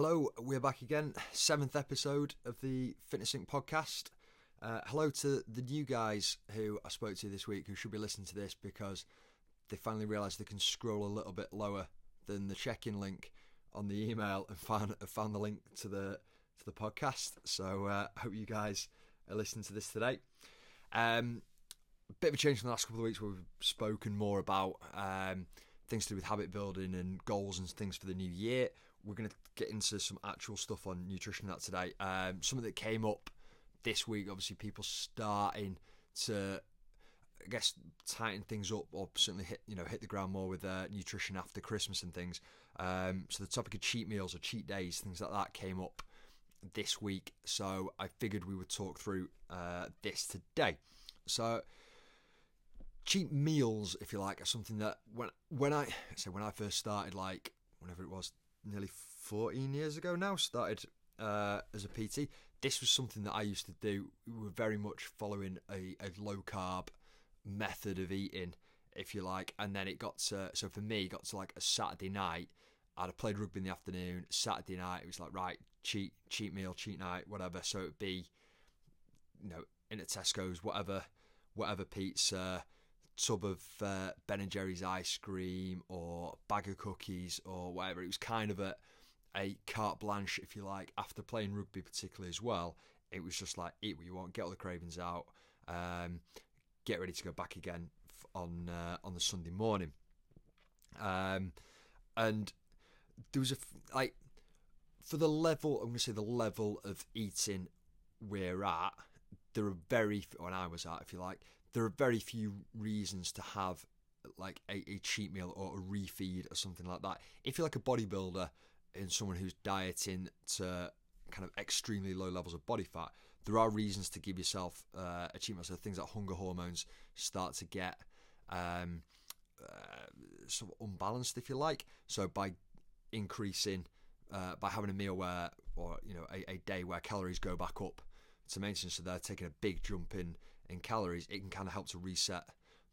Hello, we're back again. Seventh episode of the Fitness Inc. podcast. Uh, hello to the new guys who I spoke to this week who should be listening to this because they finally realised they can scroll a little bit lower than the check-in link on the email and found found the link to the to the podcast. So uh, I hope you guys are listening to this today. Um, a bit of a change from the last couple of weeks where we've spoken more about um, things to do with habit building and goals and things for the new year. We're going to get into some actual stuff on nutrition that today. Um, something that came up this week, obviously, people starting to, I guess, tighten things up or certainly hit you know hit the ground more with uh, nutrition after Christmas and things. Um, so the topic of cheat meals or cheat days, things like that, came up this week. So I figured we would talk through uh, this today. So cheat meals, if you like, are something that when when I so when I first started, like whenever it was, nearly fourteen years ago now, started uh, as a PT. This was something that I used to do. We were very much following a, a low carb method of eating, if you like, and then it got to so for me, it got to like a Saturday night. I'd have played rugby in the afternoon. Saturday night, it was like right, cheat cheat meal, cheat night, whatever. So it'd be, you know, in at Tesco's, whatever, whatever pizza tub of uh, Ben and Jerry's ice cream or bag of cookies or whatever. It was kind of a a carte blanche, if you like, after playing rugby particularly as well. It was just like eat what you want, get all the cravings out, um, get ready to go back again on uh, on the Sunday morning. Um, and there was a like for the level I'm going to say the level of eating we're at. There are very when I was at, if you like, there are very few reasons to have like a, a cheat meal or a refeed or something like that. If you're like a bodybuilder and someone who's dieting to kind of extremely low levels of body fat, there are reasons to give yourself uh, a cheat meal. So things like hunger hormones start to get um, uh, sort of unbalanced, if you like. So by increasing, uh, by having a meal where, or you know, a, a day where calories go back up to maintenance, so they're taking a big jump in in calories, it can kind of help to reset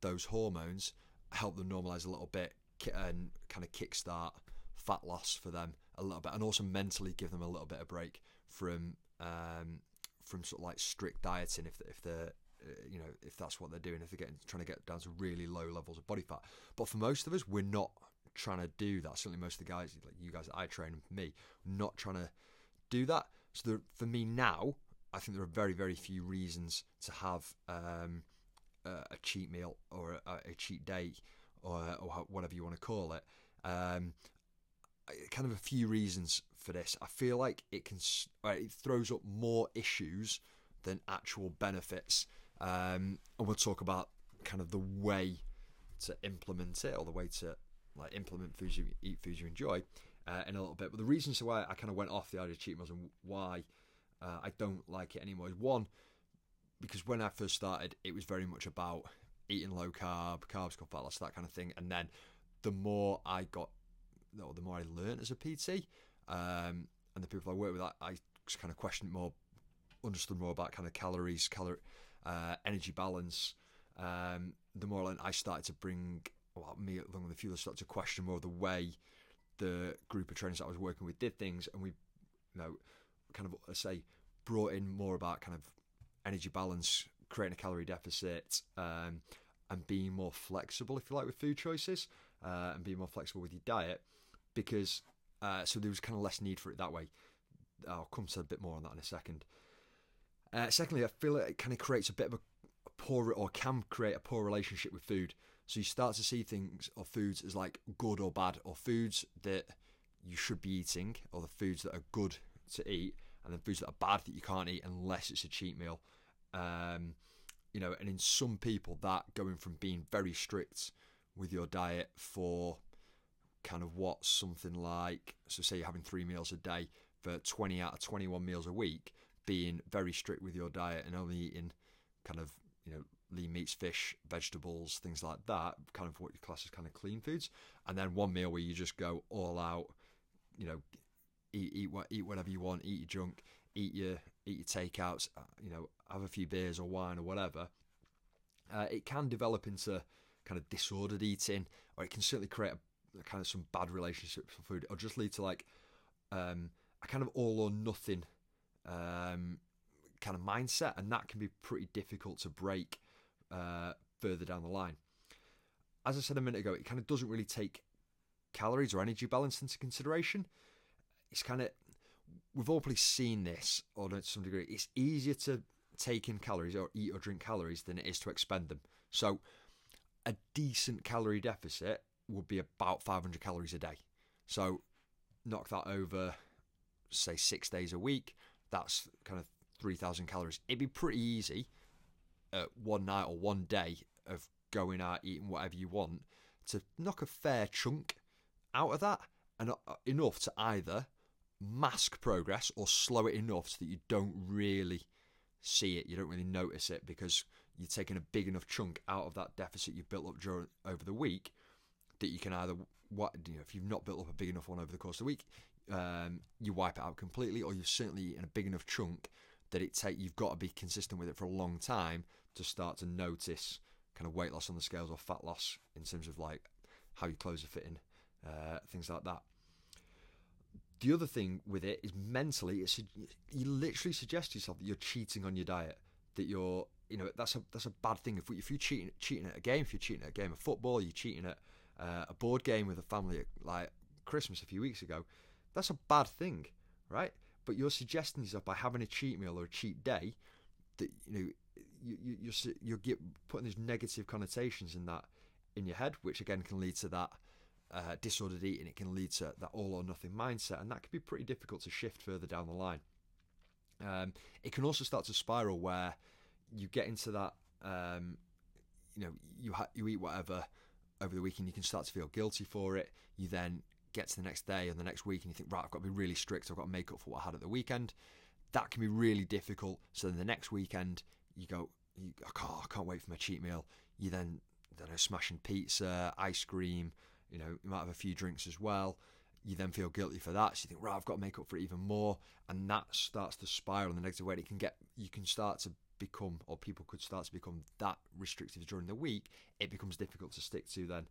those hormones, help them normalize a little bit, and kind of kickstart fat loss for them a little bit, and also mentally give them a little bit of break from um, from sort of like strict dieting if if they're uh, you know if that's what they're doing if they're getting trying to get down to really low levels of body fat. But for most of us, we're not trying to do that. Certainly, most of the guys like you guys that I train me, not trying to do that. So there, for me now, I think there are very, very few reasons to have um, a cheat meal or a, a cheat day or, or, whatever you want to call it. Um, kind of a few reasons for this. I feel like it can it throws up more issues than actual benefits, um, and we'll talk about kind of the way to implement it or the way to like implement foods you eat, foods you enjoy uh, in a little bit. But the reasons why I kind of went off the idea of cheat meals and why uh, I don't like it anymore. One, because when I first started, it was very much about eating low carb, carbs, good fat loss, that kind of thing. And then the more I got, or the more I learned as a PT, um, and the people I work with, I, I kind of questioned more, understood more about kind of calories, calorie, uh, energy balance. Um, the more I, I started to bring, well, me along with a few others, started to question more the way the group of trainers that I was working with did things, and we, you know kind of uh, say brought in more about kind of energy balance, creating a calorie deficit, um, and being more flexible, if you like, with food choices, uh, and being more flexible with your diet, because uh, so there was kind of less need for it that way. I'll come to a bit more on that in a second. Uh, secondly, I feel like it kind of creates a bit of a, a poor, or can create a poor relationship with food. So you start to see things or foods as like good or bad, or foods that you should be eating, or the foods that are good to eat, and then foods that are bad that you can't eat unless it's a cheat meal. Um, you know, and in some people, that going from being very strict with your diet for kind of what something like, so say you're having three meals a day for 20 out of 21 meals a week, being very strict with your diet and only eating kind of, you know, lean meats, fish, vegetables, things like that, kind of what your class is kind of clean foods. And then one meal where you just go all out, you know, eat eat what eat whatever you want, eat your junk, eat your eat your takeouts, uh, you know, have a few beers or wine or whatever. Uh, it can develop into kind of disordered eating, or it can certainly create a, a kind of some bad relationships with food, or just lead to like um, a kind of all or nothing um, kind of mindset, and that can be pretty difficult to break uh, further down the line. As I said a minute ago, it kind of doesn't really take calories or energy balance into consideration. It's kind of we've all probably seen this, or to some degree, it's easier to take in calories or eat or drink calories than it is to expend them. So, a decent calorie deficit would be about 500 calories a day. So, knock that over, say, six days a week. That's kind of 3,000 calories. It'd be pretty easy at one night or one day of going out eating whatever you want to knock a fair chunk out of that and uh, enough to either mask progress or slow it enough so that you don't really see it, you don't really notice it because you're taking a big enough chunk out of that deficit you've built up during, over the week that you can either what you know if you've not built up a big enough one over the course of the week, um, you wipe it out completely, or you've certainly eaten a big enough chunk that it take you've got to be consistent with it for a long time to start to notice kind of weight loss on the scales or fat loss in terms of like how your clothes are fitting, uh, things like that. The other thing with it is mentally, it's you literally suggest to yourself that you're cheating on your diet, that you're you know that's a that's a bad thing. If if you're cheating cheating at a game, if you're cheating at a game of football, you're cheating at uh, a board game with a family at, like Christmas a few weeks ago, that's a bad thing, right? But you're suggesting yourself by having a cheat meal or a cheat day that you know you, you you're you're get putting these negative connotations in that in your head, which again can lead to that uh, disordered eating. It can lead to that all or nothing mindset, and that can be pretty difficult to shift further down the line. Um, it can also start to spiral where you get into that. Um, you know, you ha- you eat whatever over the weekend, you can start to feel guilty for it. You then get to the next day and the next week, and you think, right, I've got to be really strict. I've got to make up for what I had at the weekend. That can be really difficult. So then the next weekend, you go, you, I can't, I can't wait for my cheat meal. You then, then are smashing pizza, ice cream, you know, you might have a few drinks as well. You then feel guilty for that, so you think, right, I've got to make up for it even more, and that starts to spiral in the negative way. It can get, you can start to become, or people could start to become that restrictive during the week. It becomes difficult to stick to then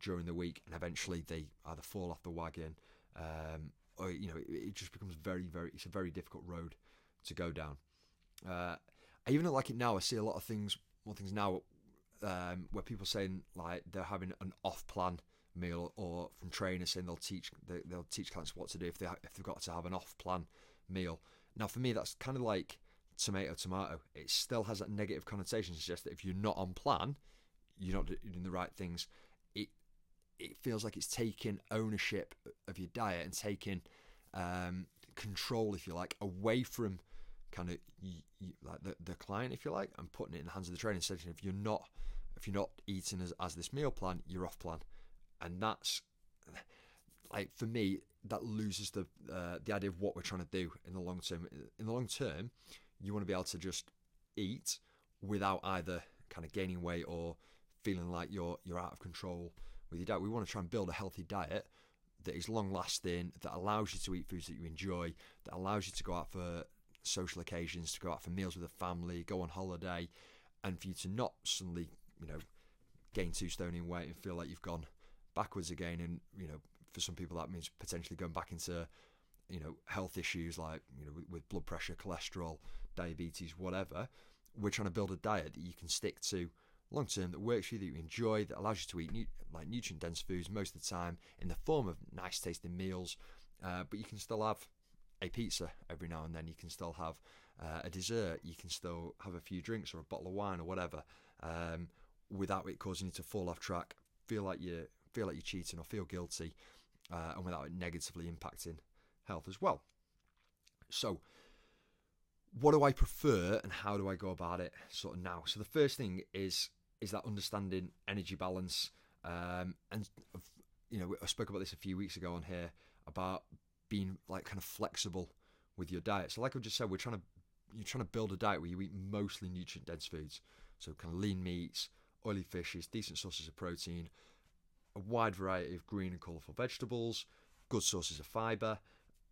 during the week, and eventually they either fall off the wagon, um, or you know, it, it, just becomes very, very. It's a very difficult road to go down. Uh, I even like it now. I see a lot of things, more things now, um, where people saying like they're having an off-plan meal or from trainers saying they'll teach they, will teach clients what to do if they if they've got to have an off plan meal. Now for me that's kind of like tomato tomato. It still has that negative connotation. It suggests that if you're not on plan, you're not doing the right things. It it feels like it's taking ownership of your diet and taking um, control, if you like, away from kind of you, you, like the, the client, if you like, and putting it in the hands of the training Saying if you're not if you're not eating as, as this meal plan, you're off plan and that's like for me that loses the uh, the idea of what we're trying to do in the long term. In the long term, you want to be able to just eat without either kind of gaining weight or feeling like you're you're out of control with your diet. We want to try and build a healthy diet that is long lasting, that allows you to eat foods that you enjoy, that allows you to go out for social occasions, to go out for meals with the family, go on holiday, and for you to not suddenly, you know, gain two stone in weight and feel like you've gone backwards again. And you know, for some people that means potentially going back into you know health issues like you know with, blood pressure, cholesterol, diabetes, whatever. We're trying to build a diet that you can stick to long term that works for you, that you enjoy, that allows you to eat like nutrient dense foods most of the time in the form of nice tasting meals. Uh, but you can still have a pizza every now and then. You can still have uh, a dessert. You can still have a few drinks or a bottle of wine or whatever, um, without it causing you to fall off track. Feel like you're feel like you're cheating or feel guilty, uh, and without it negatively impacting health as well. So, what do I prefer, and how do I go about it? Sort of now. So the first thing is is that understanding energy balance, um, and you know I spoke about this a few weeks ago on here about being like kind of flexible with your diet. So like I just said, we're trying to you're trying to build a diet where you eat mostly nutrient dense foods, so kind of lean meats, oily fishes, decent sources of protein, wide variety of green and colourful vegetables, good sources of fibre,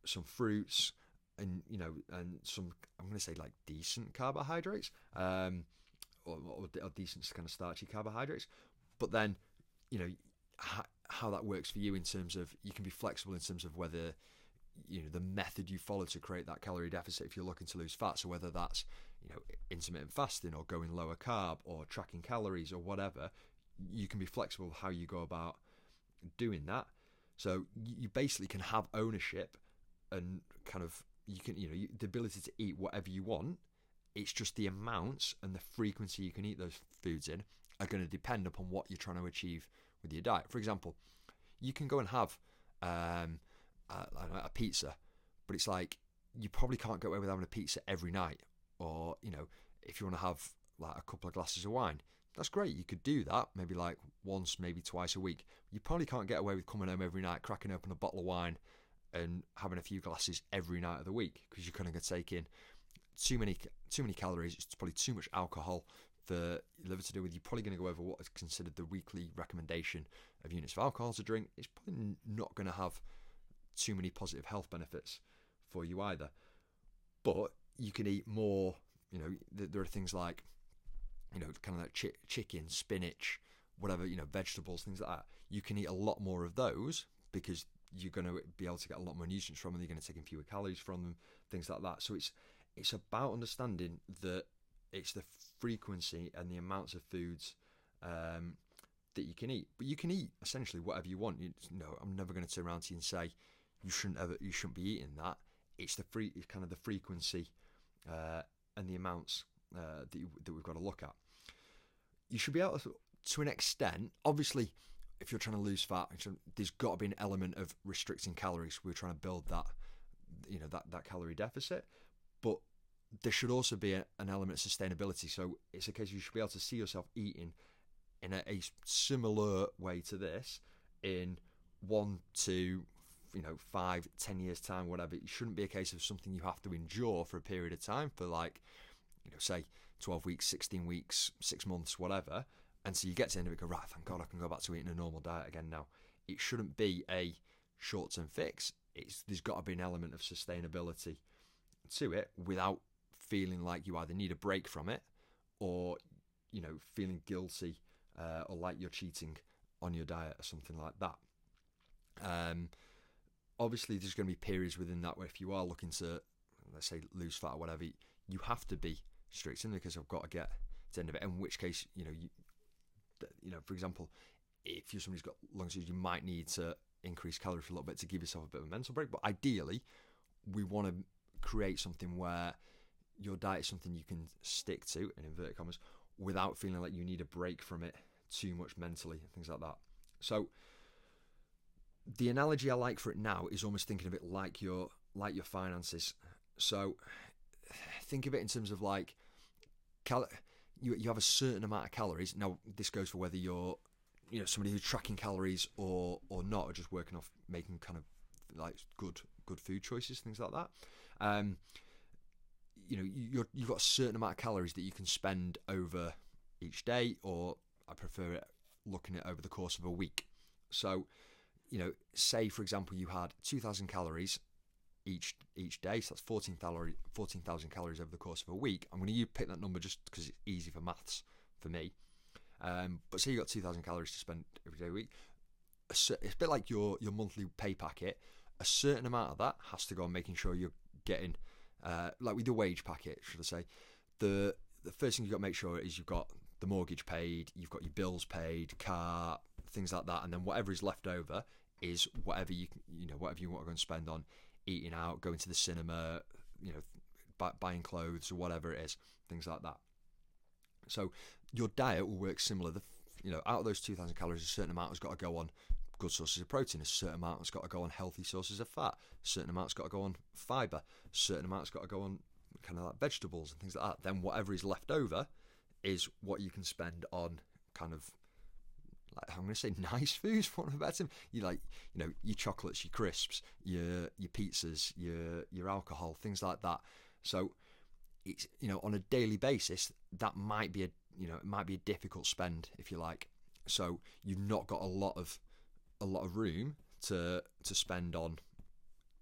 some fruits, and you know, and some I'm going to say like decent carbohydrates, um, or, or, or, decent kind of starchy carbohydrates. But then, you know, how, how that works for you in terms of you can be flexible in terms of whether you know the method you follow to create that calorie deficit if you're looking to lose fat. So whether that's you know intermittent fasting or going lower carb or tracking calories or whatever, you can be flexible how you go about doing that. So you basically can have ownership and kind of you can you know the ability to eat whatever you want. It's just the amounts and the frequency you can eat those foods in are going to depend upon what you're trying to achieve with your diet. For example, you can go and have um, a, a pizza, but it's like you probably can't get away with having a pizza every night. Or you know, if you want to have like a couple of glasses of wine, that's great. You could do that maybe like once, maybe twice a week. You probably can't get away with coming home every night, cracking open a bottle of wine, and having a few glasses every night of the week because you're to take in too many too many calories. It's probably too much alcohol for your liver to do with. You're probably going to go over what is considered the weekly recommendation of units of alcohol to drink. It's probably not going to have too many positive health benefits for you either. But you can eat more. You know, there are things like, you know, kind of like chi- chicken, spinach, whatever, you know, vegetables, things like that. You can eat a lot more of those because you're going to be able to get a lot more nutrients from them. You're going to take in fewer calories from them, things like that. So it's it's about understanding that it's the frequency and the amounts of foods um, that you can eat. But you can eat essentially whatever you want. You, you know, I'm never going to turn around to you and say you shouldn't ever, you shouldn't be eating that. It's the free, it's kind of the frequency uh, and the amounts uh, that you, that we've got to look at. You should be able to, to an extent. Obviously, if you're trying to lose fat, there's got to be an element of restricting calories. We're trying to build that, you know, that that calorie deficit. But there should also be a, an element of sustainability. So it's a case you should be able to see yourself eating in a, a similar way to this in one two, you know five, ten years time, whatever. It shouldn't be a case of something you have to endure for a period of time for like you know say twelve weeks, sixteen weeks, six months, whatever. And so you get to the end of it, go right. Thank God I can go back to eating a normal diet again now. It shouldn't be a short term fix. It's there's got to be an element of sustainability to it without feeling like you either need a break from it or you know feeling guilty uh, or like you're cheating on your diet or something like that. Um, obviously, there's going to be periods within that where if you are looking to, let's say, lose fat or whatever, you have to be strict in because I've got to get to the end of it. In which case, you know, you, you know, for example, if you're somebody who's got lung disease, you might need to increase calories for a little bit to give yourself a bit of a mental break. But ideally, we want to create something where your diet is something you can stick to, in inverted commas, without feeling like you need a break from it too much mentally and things like that. So the analogy I like for it now is almost thinking of it like your like your finances. So think of it in terms of like cal- you you have a certain amount of calories. Now this goes for whether you're you know somebody who's tracking calories or or not, or just working off making kind of like good good food choices, things like that. Um, you know you you've got a certain amount of calories that you can spend over each day, or I prefer it looking at over the course of a week. So, you know, say for example you had 2,000 calories each each day, so that's 14,000 14, calories over the course of a week. I'm going to pick that number just because it's easy for maths for me. Um, but say you got 2,000 calories to spend every day a week. It's a bit like your your monthly pay packet. A certain amount of that has to go on making sure you're getting uh, like with the wage packet, should I say, the the first thing you've got to make sure is you've got the mortgage paid, you've got your bills paid, car, things like that, and then whatever is left over is whatever you you know whatever you want to go and spend on eating out, going to the cinema, you know, buy, buying clothes or whatever it is, things like that. So your diet will work similar. The you know out of those two thousand calories, a certain amount has got to go on good sources of protein, a certain amount has got to go on healthy sources of fat, a certain amount's got to go on fibre, a certain amount's got to go on kind of like vegetables and things like that. Then whatever is left over is what you can spend on kind of like I'm going to say nice foods for want of a better You like you know your chocolates, your crisps, your your pizzas, your your alcohol, things like that. So it's you know on a daily basis that might be a you know it might be a difficult spend if you like. So you've not got a lot of a lot of room to to spend on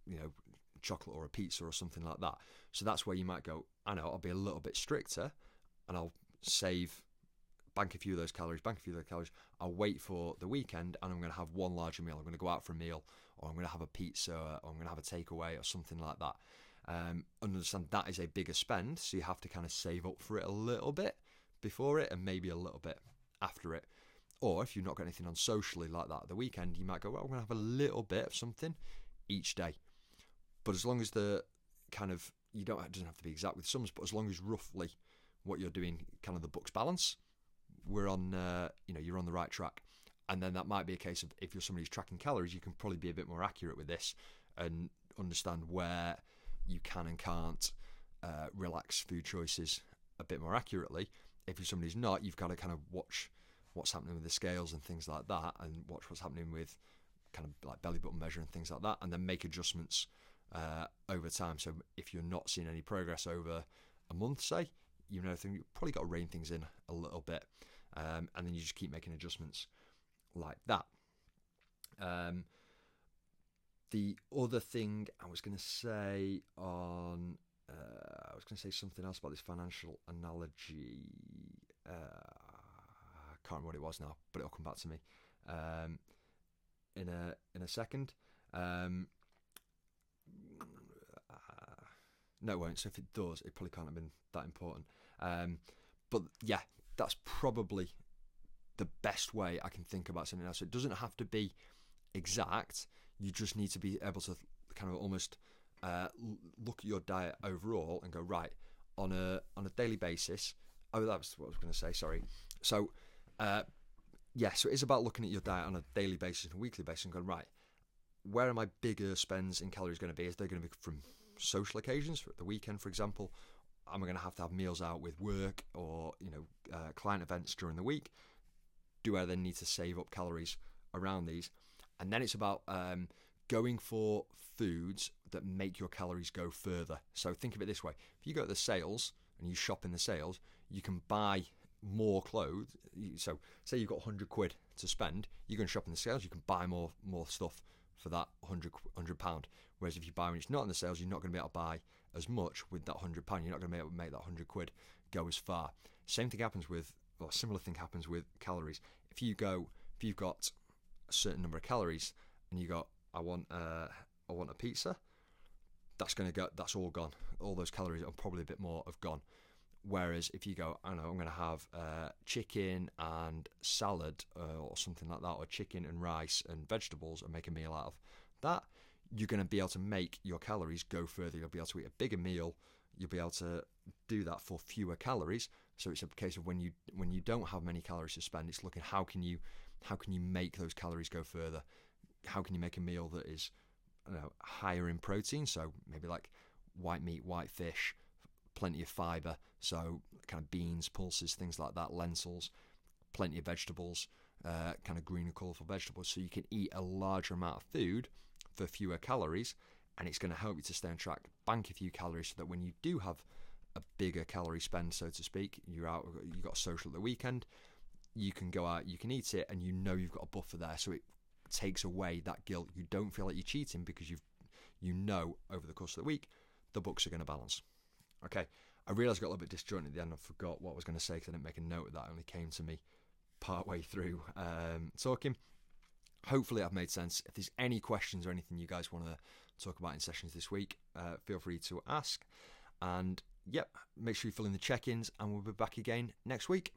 you know chocolate or a pizza or something like that. So that's where you might go. I know I'll be a little bit stricter, and I'll save bank a few of those calories, bank a few of those calories. I'll wait for the weekend and I'm going to have one larger meal. I'm going to go out for a meal, or I'm going to have a pizza, or I'm going to have a takeaway, or something like that. Um, understand that is a bigger spend, so you have to kind of save up for it a little bit before it and maybe a little bit after it. Or if you've not got anything on socially like that at the weekend, you might go, well, I'm going to have a little bit of something each day. But as long as the kind of, you don't, it doesn't have to be exact with sums, but as long as roughly what you're doing, kind of the books balance, we're on, uh, you know, you're on the right track. And then that might be a case of if you're somebody who's tracking calories, you can probably be a bit more accurate with this and understand where you can and can't uh, relax food choices a bit more accurately. If you're somebody who's not, you've got to kind of watch what's happening with the scales and things like that, and watch what's happening with kind of like belly button measure and things like that, and then make adjustments uh, over time. So if you're not seeing any progress over a month, say, you know, you've probably got to rein things in a little bit, um, and then you just keep making adjustments like that. Um, the other thing I was going to say on, uh, I was going to say something else about this financial analogy. Uh, I can't remember what it was now, but it'll come back to me um, in a in a second. Um, uh, no, it won't. So if it does, it probably can't have been that important. Um, but yeah, that's probably the best way I can think about something else. It doesn't have to be exact. You just need to be able to kind of almost uh, look at your diet overall and go right on a on a daily basis. Oh, that was what I was going to say. Sorry. So, uh, yeah, so it is about looking at your diet on a daily basis and a weekly basis and going right. Where are my bigger spends in calories going to be? Is they going to be from social occasions, for the weekend, for example? Am I going to have to have meals out with work or you know uh, client events during the week? Do I then need to save up calories around these? And then it's about um, going for foods that make your calories go further. So think of it this way if you go to the sales and you shop in the sales, you can buy more clothes. So say you've got 100 quid to spend, you can shop in the sales, you can buy more more stuff for that 100, 100 pound. Whereas if you buy when it's not in the sales, you're not going to be able to buy as much with that 100 pound. You're not going to to make that 100 quid go as far. Same thing happens with, or similar thing happens with calories. If you go, if you've got a certain number of calories and you got I want uh, I want a pizza, that's going to go. That's all gone. All those calories and probably a bit more have gone. Whereas if you go, I know, I'm going to have uh, chicken and salad uh, or something like that, or chicken and rice and vegetables, and make a meal out of that, you're going to be able to make your calories go further. You'll be able to eat a bigger meal. You'll be able to do that for fewer calories. So it's a case of when you when you don't have many calories to spend, it's looking how can you how can you make those calories go further? How can you make a meal that is know, higher in protein? So maybe like white meat, white fish, plenty of fiber. So kind of beans, pulses, things like that, lentils, plenty of vegetables, uh, kind of green and colourful vegetables. So you can eat a larger amount of food for fewer calories, and it's going to help you to stay on track, bank a few calories, so that when you do have a bigger calorie spend, so to speak, you're out, you got social at the weekend, you can go out, you can eat it, and you know you've got a buffer there, so it takes away that guilt. You don't feel like you're cheating because you've you know over the course of the week the books are going to balance. Okay, I realised I got a little bit disjointed at the end. I forgot what I was going to say because I didn't make a note of that. It only came to me part way through um, talking. Hopefully, I've made sense. If there's any questions or anything you guys want to talk about in sessions this week, uh, feel free to ask. And yep, make sure you fill in the check ins, and we'll be back again next week.